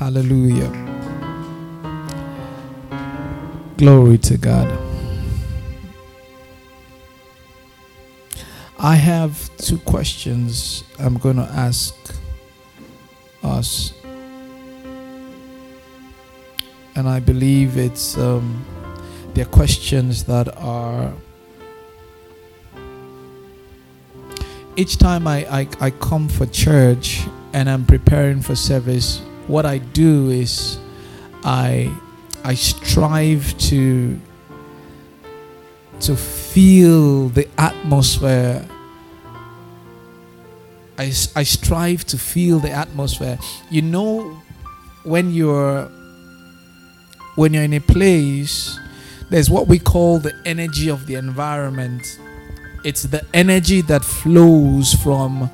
Hallelujah. Glory to God. I have two questions I'm going to ask us. And I believe it's um, they're questions that are each time I, I, I come for church and I'm preparing for service, what I do is I I strive to to feel the atmosphere. I, I strive to feel the atmosphere. You know, when you're when you're in a place, there's what we call the energy of the environment. It's the energy that flows from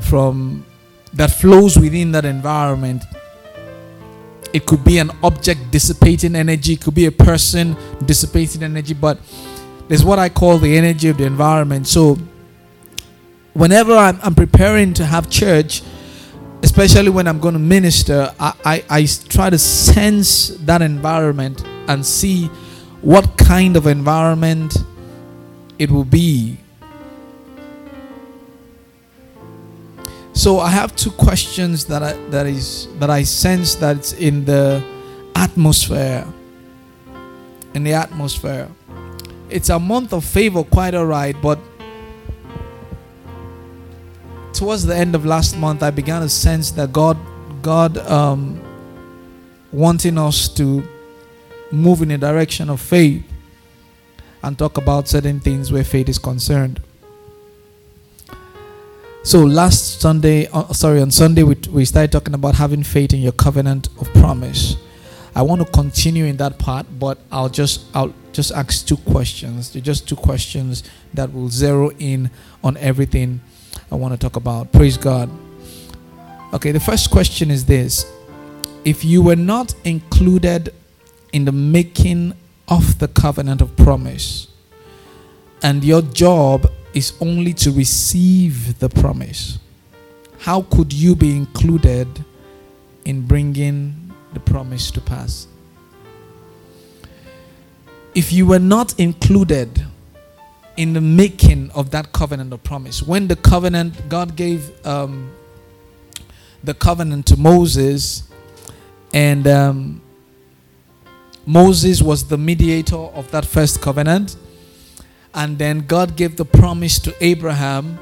from that flows within that environment. It could be an object dissipating energy, it could be a person dissipating energy, but there's what I call the energy of the environment. So, whenever I'm, I'm preparing to have church, especially when I'm going to minister, I, I, I try to sense that environment and see what kind of environment it will be So I have two questions that I that is that I sense that's in the atmosphere. In the atmosphere. It's a month of favor, quite alright, but towards the end of last month I began to sense that God God um, wanting us to move in a direction of faith and talk about certain things where faith is concerned. So last Sunday, uh, sorry, on Sunday we, we started talking about having faith in your covenant of promise. I want to continue in that part, but I'll just I'll just ask two questions. They're just two questions that will zero in on everything I want to talk about. Praise God. Okay, the first question is this: If you were not included in the making of the covenant of promise, and your job is only to receive the promise. How could you be included in bringing the promise to pass? If you were not included in the making of that covenant of promise, when the covenant, God gave um, the covenant to Moses, and um, Moses was the mediator of that first covenant and then God gave the promise to Abraham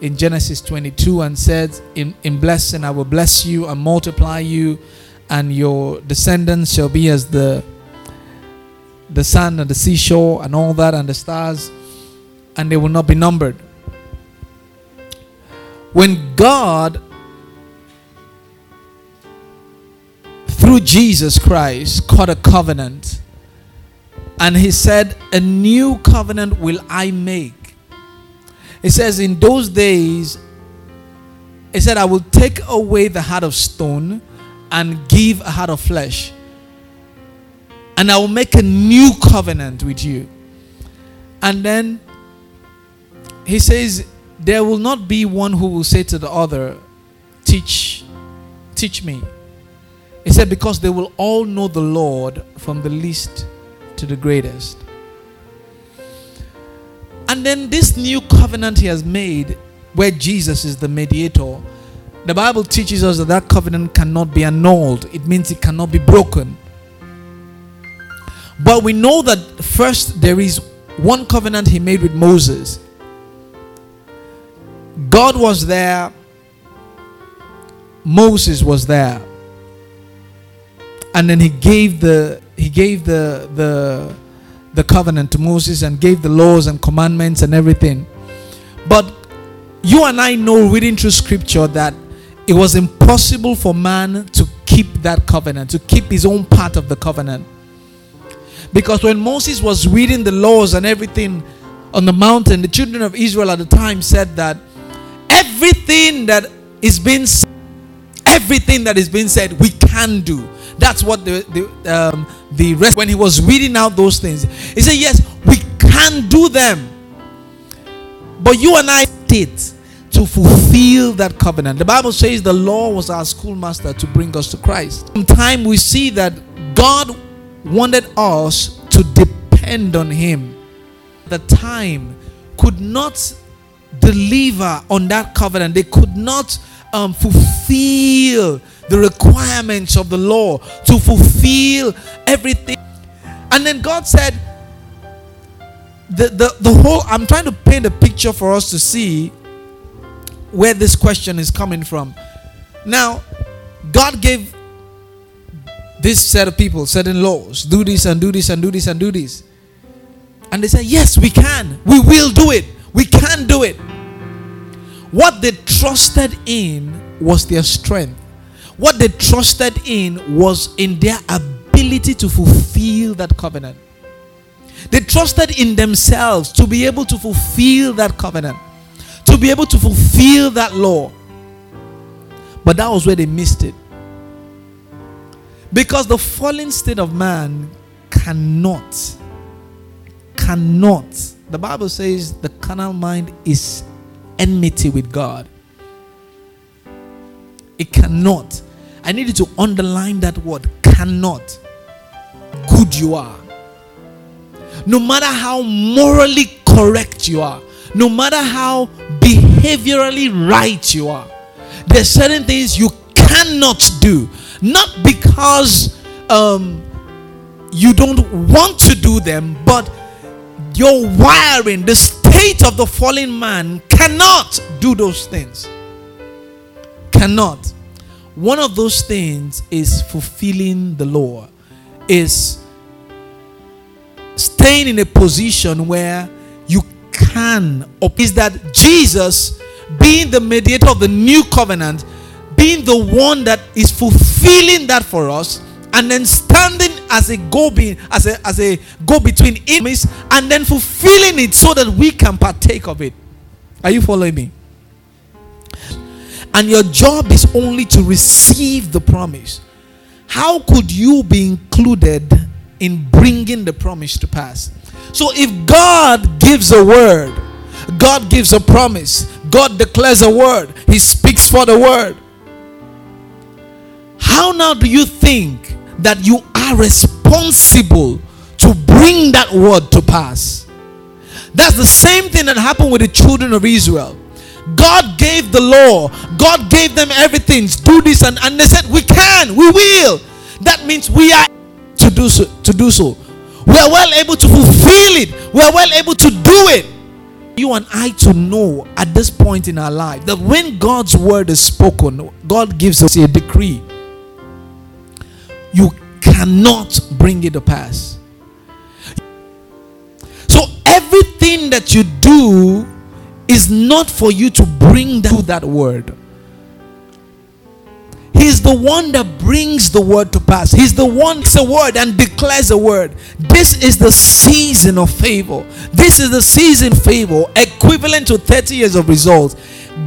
in Genesis 22 and said, in, in blessing, I will bless you and multiply you, and your descendants shall be as the, the sand and the seashore and all that and the stars, and they will not be numbered. When God, through Jesus Christ, cut a covenant and he said, A new covenant will I make. He says, In those days, he said, I will take away the heart of stone and give a heart of flesh. And I will make a new covenant with you. And then he says, There will not be one who will say to the other, Teach, teach me. He said, Because they will all know the Lord from the least to the greatest. And then this new covenant he has made, where Jesus is the mediator, the Bible teaches us that that covenant cannot be annulled. It means it cannot be broken. But we know that first there is one covenant he made with Moses. God was there, Moses was there. And then he gave the he gave the the the covenant to Moses and gave the laws and commandments and everything. But you and I know reading through scripture that it was impossible for man to keep that covenant, to keep his own part of the covenant. Because when Moses was reading the laws and everything on the mountain, the children of Israel at the time said that everything that is being everything that is being said, we can do. That's what the the um, the rest when he was reading out those things, he said, Yes, we can do them. But you and I did to fulfill that covenant. The Bible says the law was our schoolmaster to bring us to Christ. Sometimes we see that God wanted us to depend on Him. The time could not deliver on that covenant, they could not um, fulfill the requirements of the law, to fulfill everything. And then God said, the, the, the whole, I'm trying to paint a picture for us to see where this question is coming from. Now, God gave this set of people certain laws do this and do this and do this and do this. And they said, Yes, we can. We will do it. We can do it. What they trusted in was their strength. What they trusted in was in their ability to fulfill that covenant. They trusted in themselves to be able to fulfill that covenant to be able to fulfill that law. But that was where they missed it. Because the fallen state of man cannot, cannot. The Bible says the carnal mind is enmity with God. It cannot. I need you to underline that word cannot. Good you are. No matter how morally correct you are, no matter how behaviorally right you are, there's certain things you cannot do. Not because um, you don't want to do them, but your wiring, the state of the fallen man, cannot do those things. Cannot. One of those things is fulfilling the law, is staying in a position where you can is that Jesus, being the mediator of the new covenant, being the one that is fulfilling that for us, and then standing as a go be as a as a go between enemies, and then fulfilling it so that we can partake of it. Are you following me? And your job is only to receive the promise. How could you be included in bringing the promise to pass? So if God gives a word, God gives a promise, God declares a word, He speaks for the word. How now do you think that you are responsible to bring that word to pass? That's the same thing that happened with the children of Israel. God gave the law, God gave them everything. Do this, and, and they said, We can, we will. That means we are to do so to do so. We are well able to fulfill it. We are well able to do it. You and I to know at this point in our life that when God's word is spoken, God gives us a decree. You cannot bring it to pass. So everything that you do is not for you to bring down that word. He's the one that brings the word to pass. He's the one that's a word and declares a word. This is the season of favor. This is the season favor equivalent to 30 years of results.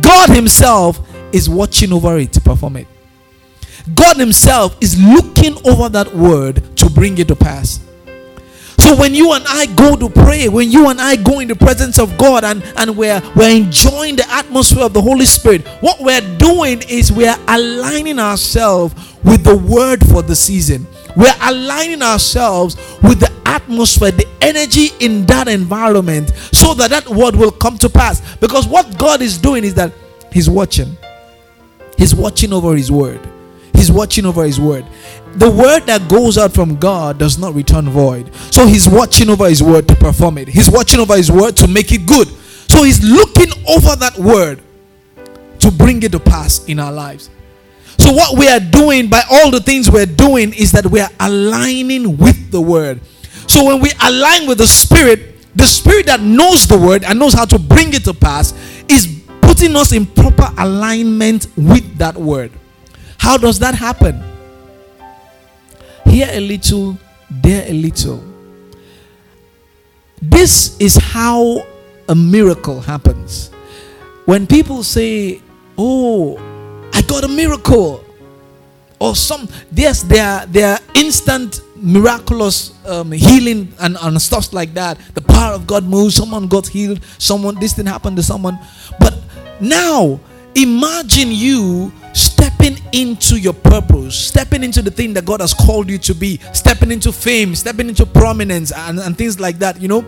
God Himself is watching over it to perform it. God Himself is looking over that word to bring it to pass. So when you and I go to pray, when you and I go in the presence of God and, and we're, we're enjoying the atmosphere of the Holy Spirit, what we're doing is we're aligning ourselves with the word for the season. We're aligning ourselves with the atmosphere, the energy in that environment, so that that word will come to pass. Because what God is doing is that He's watching, He's watching over His word. He's watching over His word. The word that goes out from God does not return void. So He's watching over His word to perform it, He's watching over His word to make it good. So He's looking over that word to bring it to pass in our lives. So, what we are doing by all the things we're doing is that we are aligning with the word. So, when we align with the Spirit, the Spirit that knows the word and knows how to bring it to pass is putting us in proper alignment with that word. How does that happen? Here a little, there a little. This is how a miracle happens. When people say, Oh, I got a miracle, or some, yes, there are, there are instant miraculous um, healing and, and stuff like that. The power of God moves, someone got healed, someone, this thing happened to someone. But now, imagine you into your purpose, stepping into the thing that God has called you to be, stepping into fame, stepping into prominence, and, and things like that, you know.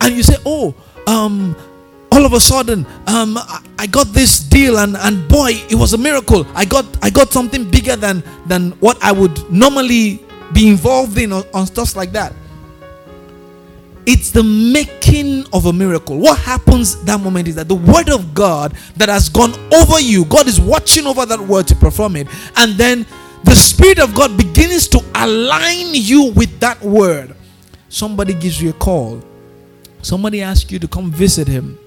And you say, Oh, um, all of a sudden, um, I, got this deal, and, and boy, it was a miracle. I got I got something bigger than than what I would normally be involved in on stuff like that. It's the making of a miracle. What happens that moment is that the word of God that has gone over you, God is watching over that word to perform it, and then the Spirit of God begins to align you with that word. Somebody gives you a call, somebody asks you to come visit him.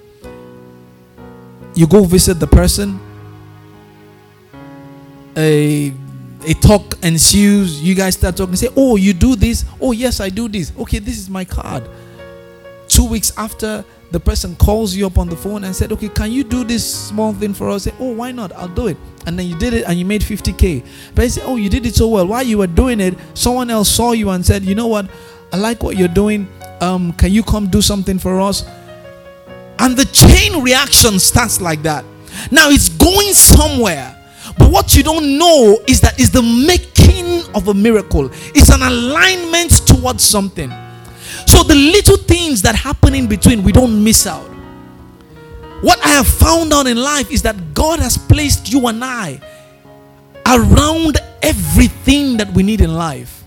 You go visit the person, a a talk ensues. You guys start talking. Say, "Oh, you do this? Oh, yes, I do this. Okay, this is my card." Two weeks after, the person calls you up on the phone and said, "Okay, can you do this small thing for us?" Say, "Oh, why not? I'll do it." And then you did it, and you made 50k. But you say, "Oh, you did it so well." While you were doing it, someone else saw you and said, "You know what? I like what you're doing. Um, can you come do something for us?" And the chain reaction starts like that. Now it's going somewhere. But what you don't know is that is the making of a miracle. It's an alignment towards something. So the little things that happen in between, we don't miss out. What I have found out in life is that God has placed you and I around everything that we need in life.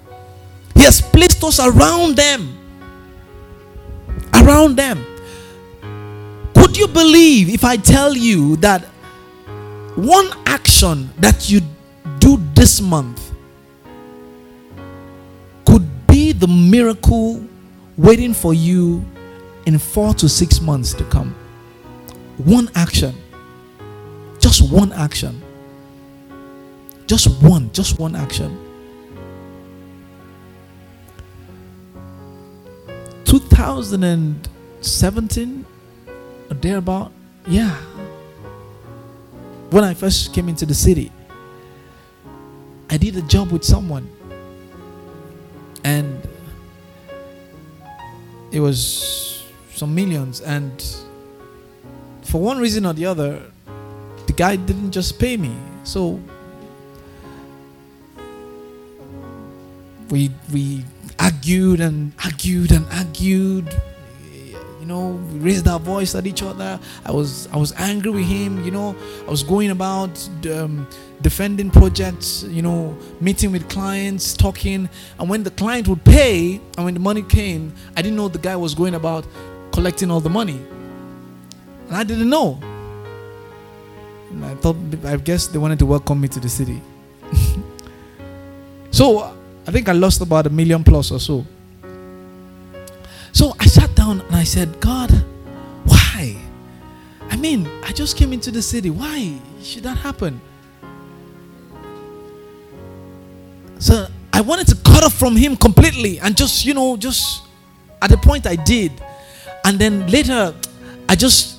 He has placed us around them. Around them. Could you believe if I tell you that one action that you do this month could be the miracle waiting for you in four to six months to come? One action. Just one action. Just one, just one action. 2017 or thereabout. Yeah. When I first came into the city, I did a job with someone. And it was some millions. And for one reason or the other, the guy didn't just pay me. So we we argued and argued and argued know raised our voice at each other. I was i was angry with him you know. I was going about um, defending projects you know meeting with clients talking. And when the client would pay and when the money came i didn't know the guy was going about collecting all the money. And i didn't know. And i thought i guess they wanted to welcome me to the city. So I think I lost about a million plus or so. So I sat I said, God, why? I mean, I just came into the city. Why should that happen? So I wanted to cut off from him completely and just, you know, just at the point I did. And then later, I just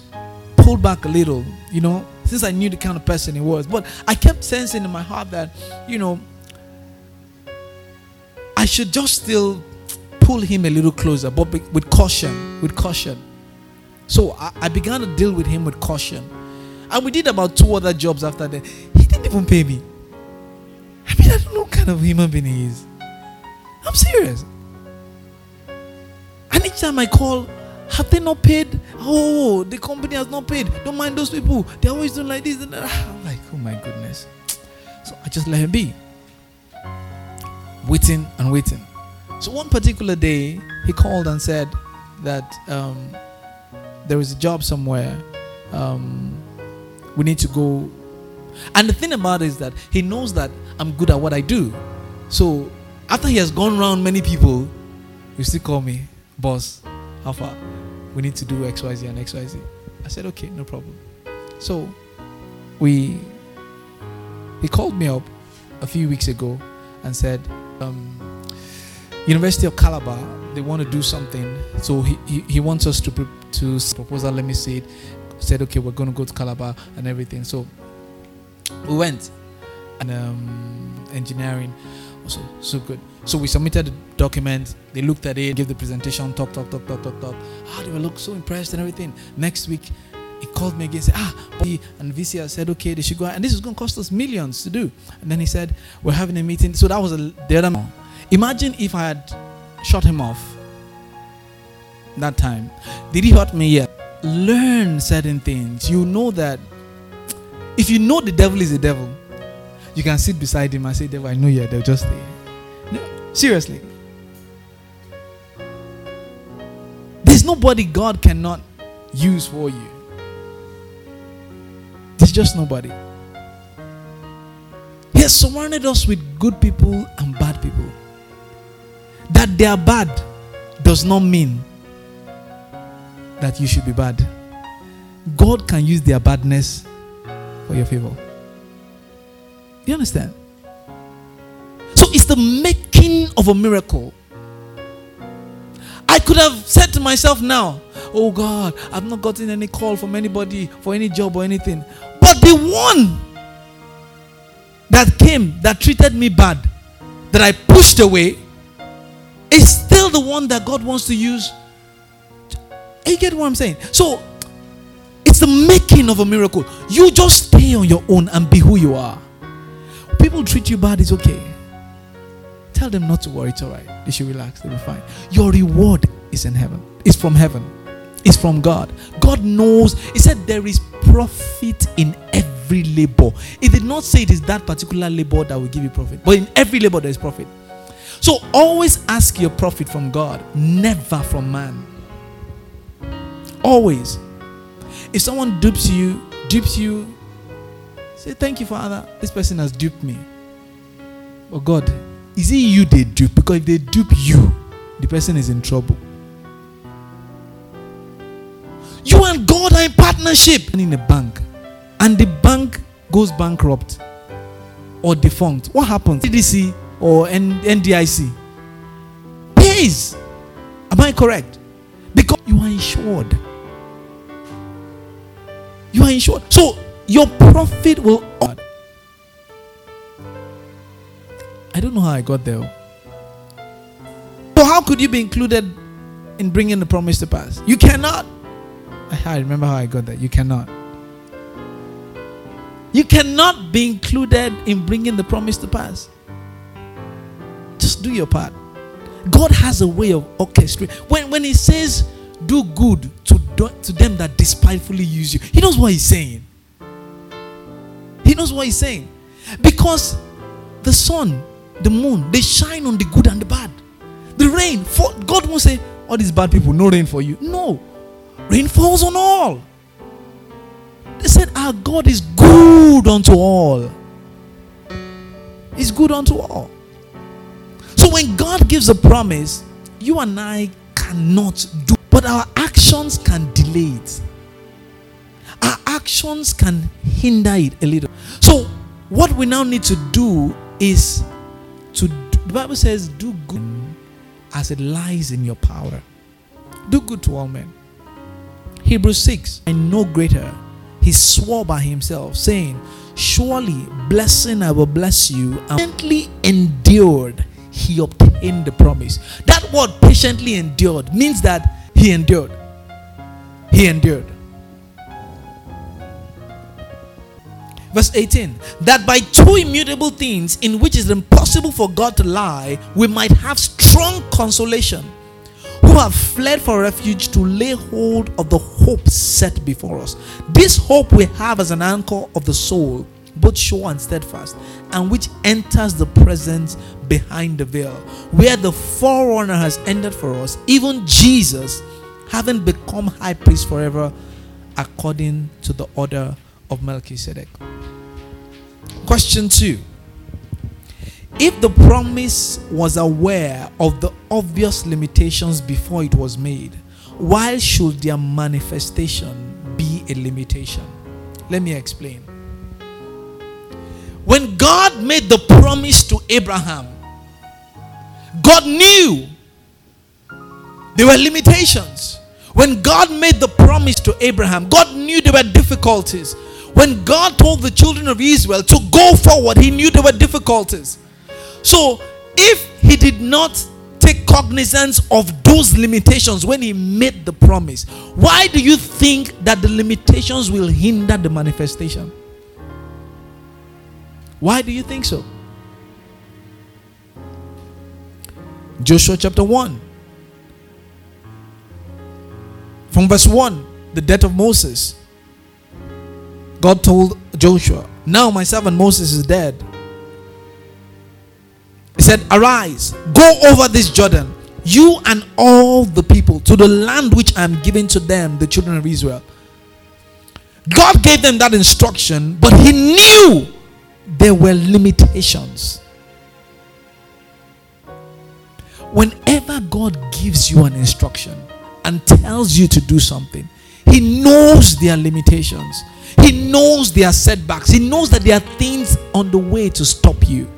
pulled back a little, you know, since I knew the kind of person he was. But I kept sensing in my heart that, you know, I should just still pull him a little closer, but with caution, with caution. So I, I, began to deal with him with caution. And we did about two other jobs after that. He didn't even pay me. I mean, I don't know what kind of human being he is. I'm serious. And each time I call, have they not paid? Oh, the company has not paid. Don't mind those people. They're always doing like this. And. I'm like, oh my goodness. So I just let him be waiting and waiting. So one particular day, he called and said that um, there is a job somewhere. Um, we need to go. And the thing about it is that he knows that I'm good at what I do. So after he has gone around many people, he still call me, boss, how far? We need to do XYZ and XYZ. I said, okay, no problem. So we he called me up a few weeks ago and said, um, University of Calabar, they want to do something. So he, he, he wants us to to proposal. Let me see it. Said, okay, we're going to go to Calabar and everything. So we went and um, engineering also so good. So we submitted the document. They looked at it, gave the presentation, talk, talk, talk, talk, talk, talk. Ah, they were look so impressed and everything. Next week, he called me again, said, ah, and VCR said, okay, they should go. And this is going to cost us millions to do. And then he said, we're having a meeting. So that was a, the other. Imagine if I had shot him off that time. Did he hurt me yet? Learn certain things. You know that if you know the devil is a devil, you can sit beside him and say, Devil, I know you're there, just there. No, seriously. There's nobody God cannot use for you. There's just nobody. He has surrounded us with good people and bad people. That they are bad does not mean that you should be bad. God can use their badness for your favor. You understand? So it's the making of a miracle. I could have said to myself now, Oh God, I've not gotten any call from anybody for any job or anything. But the one that came that treated me bad, that I pushed away, is still the one that God wants to use. You get what I'm saying? So it's the making of a miracle. You just stay on your own and be who you are. People treat you bad, it's okay. Tell them not to worry, it's all right. They should relax, they'll be fine. Your reward is in heaven, it's from heaven, it's from God. God knows, He said there is profit in every labor. It did not say it is that particular labor that will give you profit, but in every labor there is profit. So always ask your profit from God, never from man. Always. If someone dupes you, dupes you, say, Thank you, Father. This person has duped me. But God, is it you they dupe? Because if they dupe you, the person is in trouble. You and God are in partnership and in a bank, and the bank goes bankrupt or defunct. What happens? CDC or NDIC pays. Am I correct? Because you are insured. You are insured. So your profit will. I don't know how I got there. So, how could you be included in bringing the promise to pass? You cannot. I remember how I got there. You cannot. You cannot be included in bringing the promise to pass. Just do your part. God has a way of orchestrating. When, when He says, do good to, to them that despitefully use you, He knows what He's saying. He knows what He's saying. Because the sun, the moon, they shine on the good and the bad. The rain, for, God won't say, all these bad people, no rain for you. No. Rain falls on all. They said, Our God is good unto all. He's good unto all. When God gives a promise, you and I cannot do, but our actions can delay it. Our actions can hinder it a little. So what we now need to do is to the Bible says, do good as it lies in your power. Do good to all men. Hebrews 6, and no greater. He swore by himself, saying, Surely blessing I will bless you, and endured, he obtained the promise. That word patiently endured means that he endured. He endured. Verse 18 that by two immutable things in which it is impossible for God to lie, we might have strong consolation who have fled for refuge to lay hold of the hope set before us. This hope we have as an anchor of the soul, both sure and steadfast, and which enters the presence behind the veil, where the forerunner has ended for us, even Jesus, having become high priest forever, according to the order of Melchizedek. Question two If the promise was aware of the obvious limitations before it was made, why should their manifestation be a limitation? Let me explain. When God made the promise to Abraham, God knew there were limitations. When God made the promise to Abraham, God knew there were difficulties. When God told the children of Israel to go forward, He knew there were difficulties. So, if He did not take cognizance of those limitations when He made the promise, why do you think that the limitations will hinder the manifestation? Why do you think so? Joshua chapter 1. From verse 1, the death of Moses. God told Joshua, Now my servant Moses is dead. He said, Arise, go over this Jordan, you and all the people, to the land which I am giving to them, the children of Israel. God gave them that instruction, but He knew there were limitations. Whenever God gives you an instruction and tells you to do something, He knows their limitations. He knows their setbacks. He knows that there are things on the way to stop you.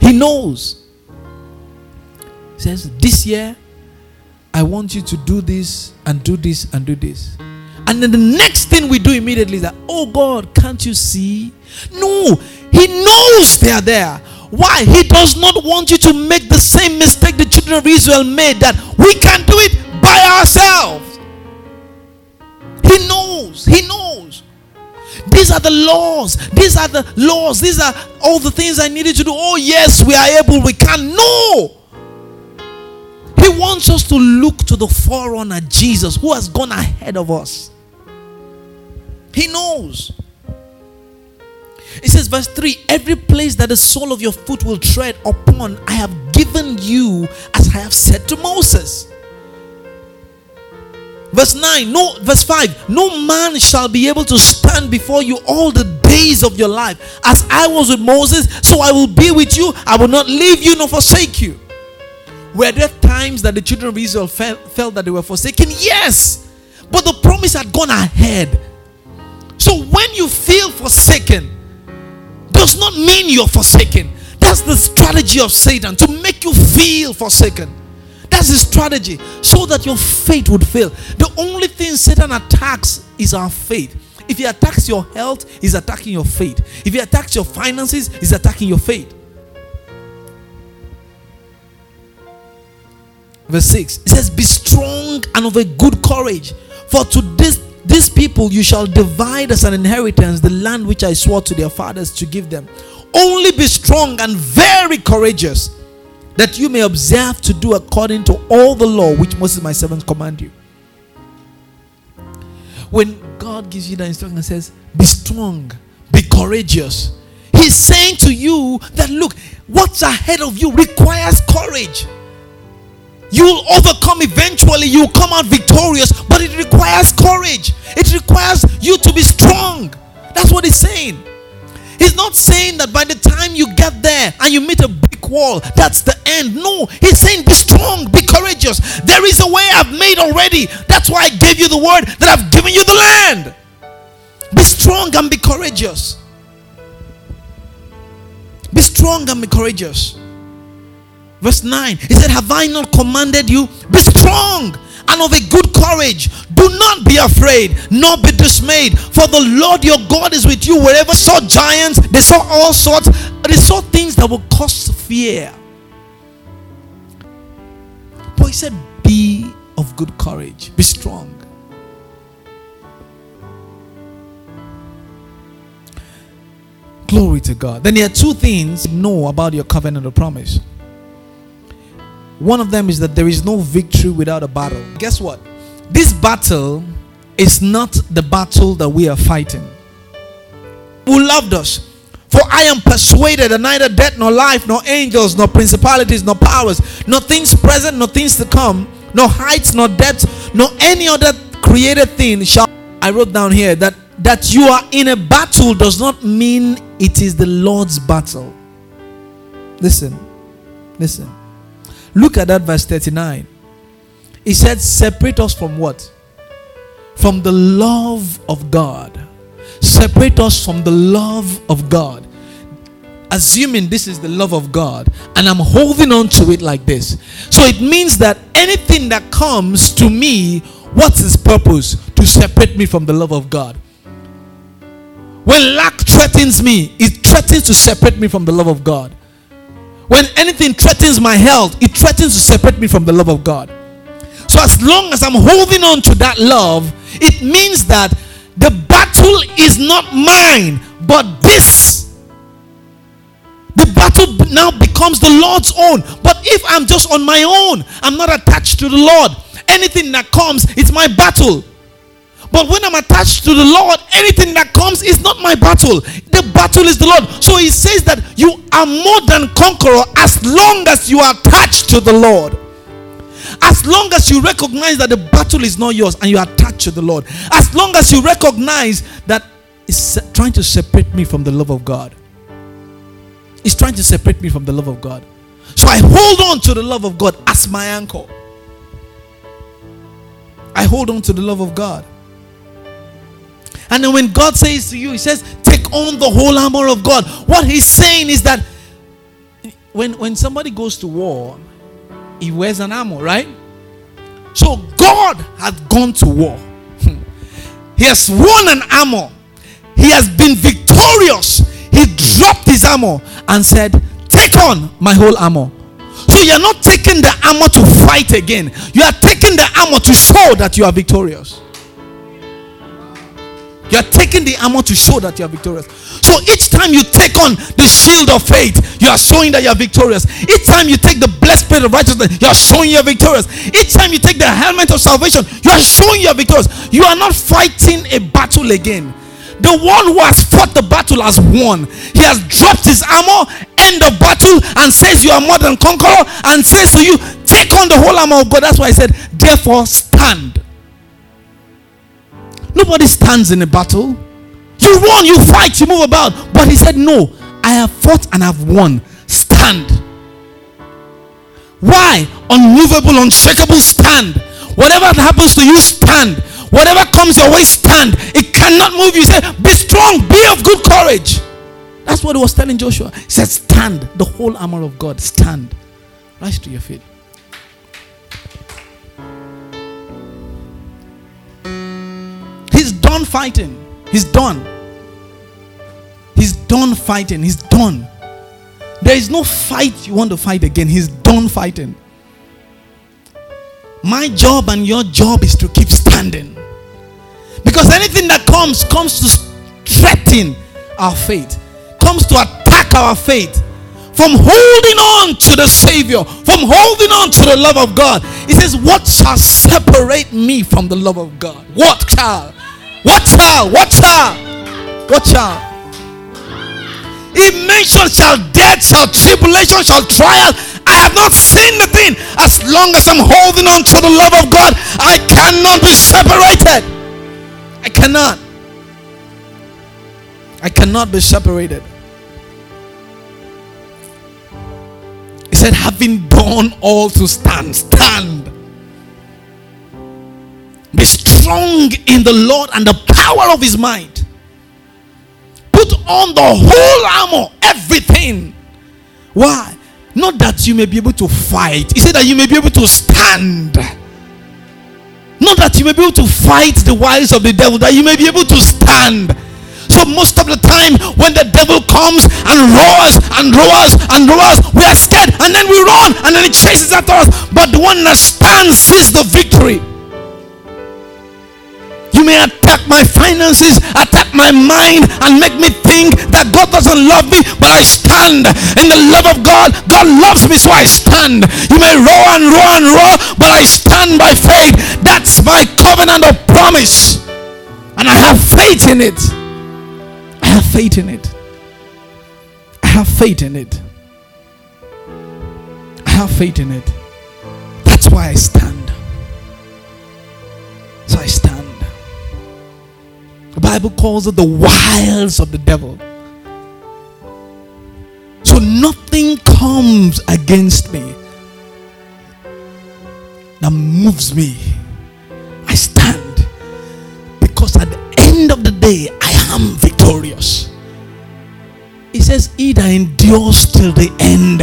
He knows. He says, This year, I want you to do this and do this and do this. And then the next thing we do immediately is that, oh God, can't you see? No, He knows they are there. Why? He does not want you to make the same mistake the children of Israel made that we can do it by ourselves. He knows. He knows. These are the laws. These are the laws. These are all the things I needed to do. Oh, yes, we are able. We can. No. He wants us to look to the forerunner, Jesus, who has gone ahead of us. He knows. It says, verse 3 Every place that the sole of your foot will tread upon, I have given you as I have said to Moses. Verse 9, no, verse 5 No man shall be able to stand before you all the days of your life. As I was with Moses, so I will be with you. I will not leave you nor forsake you. Were there times that the children of Israel felt, felt that they were forsaken? Yes. But the promise had gone ahead. So when you feel forsaken, does not mean you're forsaken. That's the strategy of Satan to make you feel forsaken. That's his strategy so that your faith would fail. The only thing Satan attacks is our faith. If he attacks your health, he's attacking your faith. If he attacks your finances, he's attacking your faith. Verse 6 it says, Be strong and of a good courage, for to this these people you shall divide as an inheritance the land which I swore to their fathers to give them. Only be strong and very courageous, that you may observe to do according to all the law which Moses my servant command you. When God gives you the instruction and says, Be strong, be courageous, He's saying to you that look, what's ahead of you requires courage. You'll overcome eventually, you'll come out victorious, but it requires courage. It requires you to be strong. That's what he's saying. He's not saying that by the time you get there and you meet a brick wall, that's the end. No, he's saying be strong, be courageous. There is a way I've made already. That's why I gave you the word that I've given you the land. Be strong and be courageous. Be strong and be courageous. Verse 9, he said, Have I not commanded you? Be strong and of a good courage. Do not be afraid, nor be dismayed, for the Lord your God is with you. Wherever saw giants, they saw all sorts, they saw things that will cause fear. But he said, Be of good courage, be strong. Glory to God. Then there are two things know about your covenant of promise. One of them is that there is no victory without a battle. Guess what? This battle is not the battle that we are fighting. Who loved us? For I am persuaded that neither death nor life, nor angels, nor principalities, nor powers, nor things present, nor things to come, nor heights, nor depths, nor any other created thing shall. I wrote down here that that you are in a battle does not mean it is the Lord's battle. Listen, listen. Look at that verse 39. He said, Separate us from what? From the love of God. separate us from the love of God. Assuming this is the love of God, and I'm holding on to it like this. So it means that anything that comes to me, what's its purpose? To separate me from the love of God. When lack threatens me, it threatens to separate me from the love of God. When anything threatens my health, it threatens to separate me from the love of God. So as long as I'm holding on to that love, it means that the battle is not mine, but this. The battle now becomes the Lord's own. But if I'm just on my own, I'm not attached to the Lord. Anything that comes, it's my battle. But when I'm attached to the Lord, anything that comes is not my battle. The battle is the Lord. So he says that you are more than conqueror as long as you are attached to the Lord. As long as you recognize that the battle is not yours and you are attached to the Lord. As long as you recognize that it's trying to separate me from the love of God. It's trying to separate me from the love of God. So I hold on to the love of God as my anchor. I hold on to the love of God. And then when God says to you, He says, take on the whole armor of God. What He's saying is that when, when somebody goes to war, he wears an armor, right? So God has gone to war. he has won an armor. He has been victorious. He dropped his armor and said, Take on my whole armor. So you're not taking the armor to fight again. You are taking the armor to show that you are victorious. You are taking the armor to show that you are victorious. So each time you take on the shield of faith, you are showing that you are victorious. Each time you take the breastplate of righteousness, you are showing you are victorious. Each time you take the helmet of salvation, you are showing you are victorious. You are not fighting a battle again. The one who has fought the battle has won. He has dropped his armor, end of battle, and says you are more than conqueror, and says to you, take on the whole armor of God. That's why I said, therefore stand. Nobody stands in a battle. You run, you fight, you move about. But he said, No, I have fought and I've won. Stand. Why? Unmovable, unshakable stand. Whatever happens to you, stand. Whatever comes your way, stand. It cannot move you. Said, Be strong, be of good courage. That's what he was telling Joshua. He said, Stand. The whole armor of God. Stand. Rise to your feet. He's done fighting. He's done. He's done fighting. He's done. There is no fight you want to fight again. He's done fighting. My job and your job is to keep standing. Because anything that comes, comes to threaten our faith, comes to attack our faith. From holding on to the Savior, from holding on to the love of God. He says, What shall separate me from the love of God? What shall? What shall? watch shall? watch shall? If mention shall death, shall tribulation, shall trial, I have not seen the thing. As long as I'm holding on to the love of God, I cannot be separated. I cannot. I cannot be separated. He said, having done all to stand, stand. Be strong in the Lord and the power of his might. Put on the whole armor, everything. Why? Not that you may be able to fight. He said that you may be able to stand. Not that you may be able to fight the wiles of the devil, that you may be able to stand. So most of the time, when the devil comes and roars and roars and roars, we are scared and then we run and then he chases after us. But the one that stands sees the victory. You may attack my finances, attack my mind, and make me think that God doesn't love me, but I stand in the love of God. God loves me, so I stand. You may roar and roar and roar, but I stand by faith. That's my covenant of promise. And I have faith in it. I have faith in it. I have faith in it. I have faith in it. That's why I stand. Bible calls it the wiles of the devil. So nothing comes against me that moves me. I stand because at the end of the day, I am victorious. He says, He that endures till the end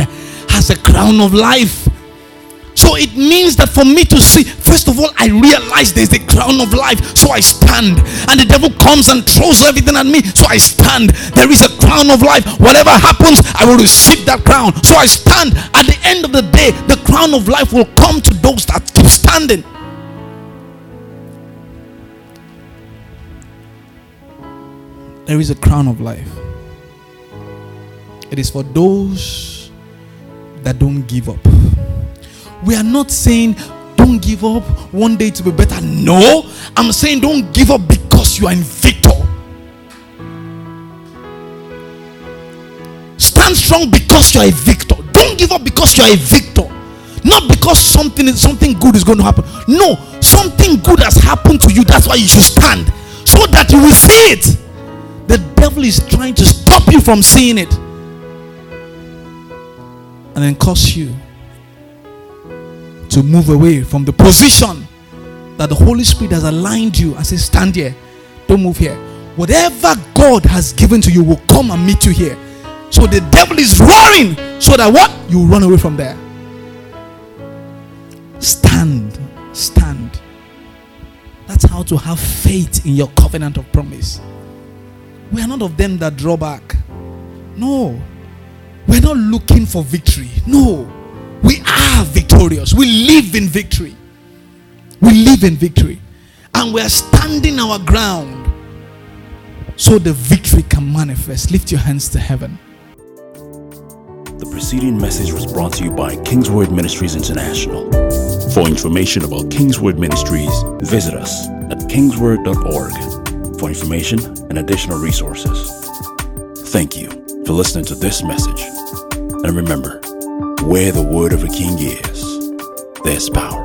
has a crown of life. So it means that for me to see, first of all, I realize there's the crown of life. So I stand. And the devil comes and throws everything at me. So I stand. There is a crown of life. Whatever happens, I will receive that crown. So I stand. At the end of the day, the crown of life will come to those that keep standing. There is a crown of life. It is for those that don't give up. We are not saying don't give up one day to be better. No, I'm saying don't give up because you are in victor. Stand strong because you are a victor. Don't give up because you are a victor. Not because something something good is going to happen. No, something good has happened to you. That's why you should stand so that you will see it. The devil is trying to stop you from seeing it and then cause you to move away from the position that the Holy Spirit has aligned you and say, Stand here, don't move here. Whatever God has given to you will come and meet you here. So the devil is roaring so that what? You run away from there. Stand, stand. That's how to have faith in your covenant of promise. We are not of them that draw back. No. We're not looking for victory. No. We are victorious. We live in victory. We live in victory. And we are standing our ground so the victory can manifest. Lift your hands to heaven. The preceding message was brought to you by Kingsword Ministries International. For information about Kingsword Ministries, visit us at kingsword.org for information and additional resources. Thank you for listening to this message. And remember, where the word of a king is, there's power.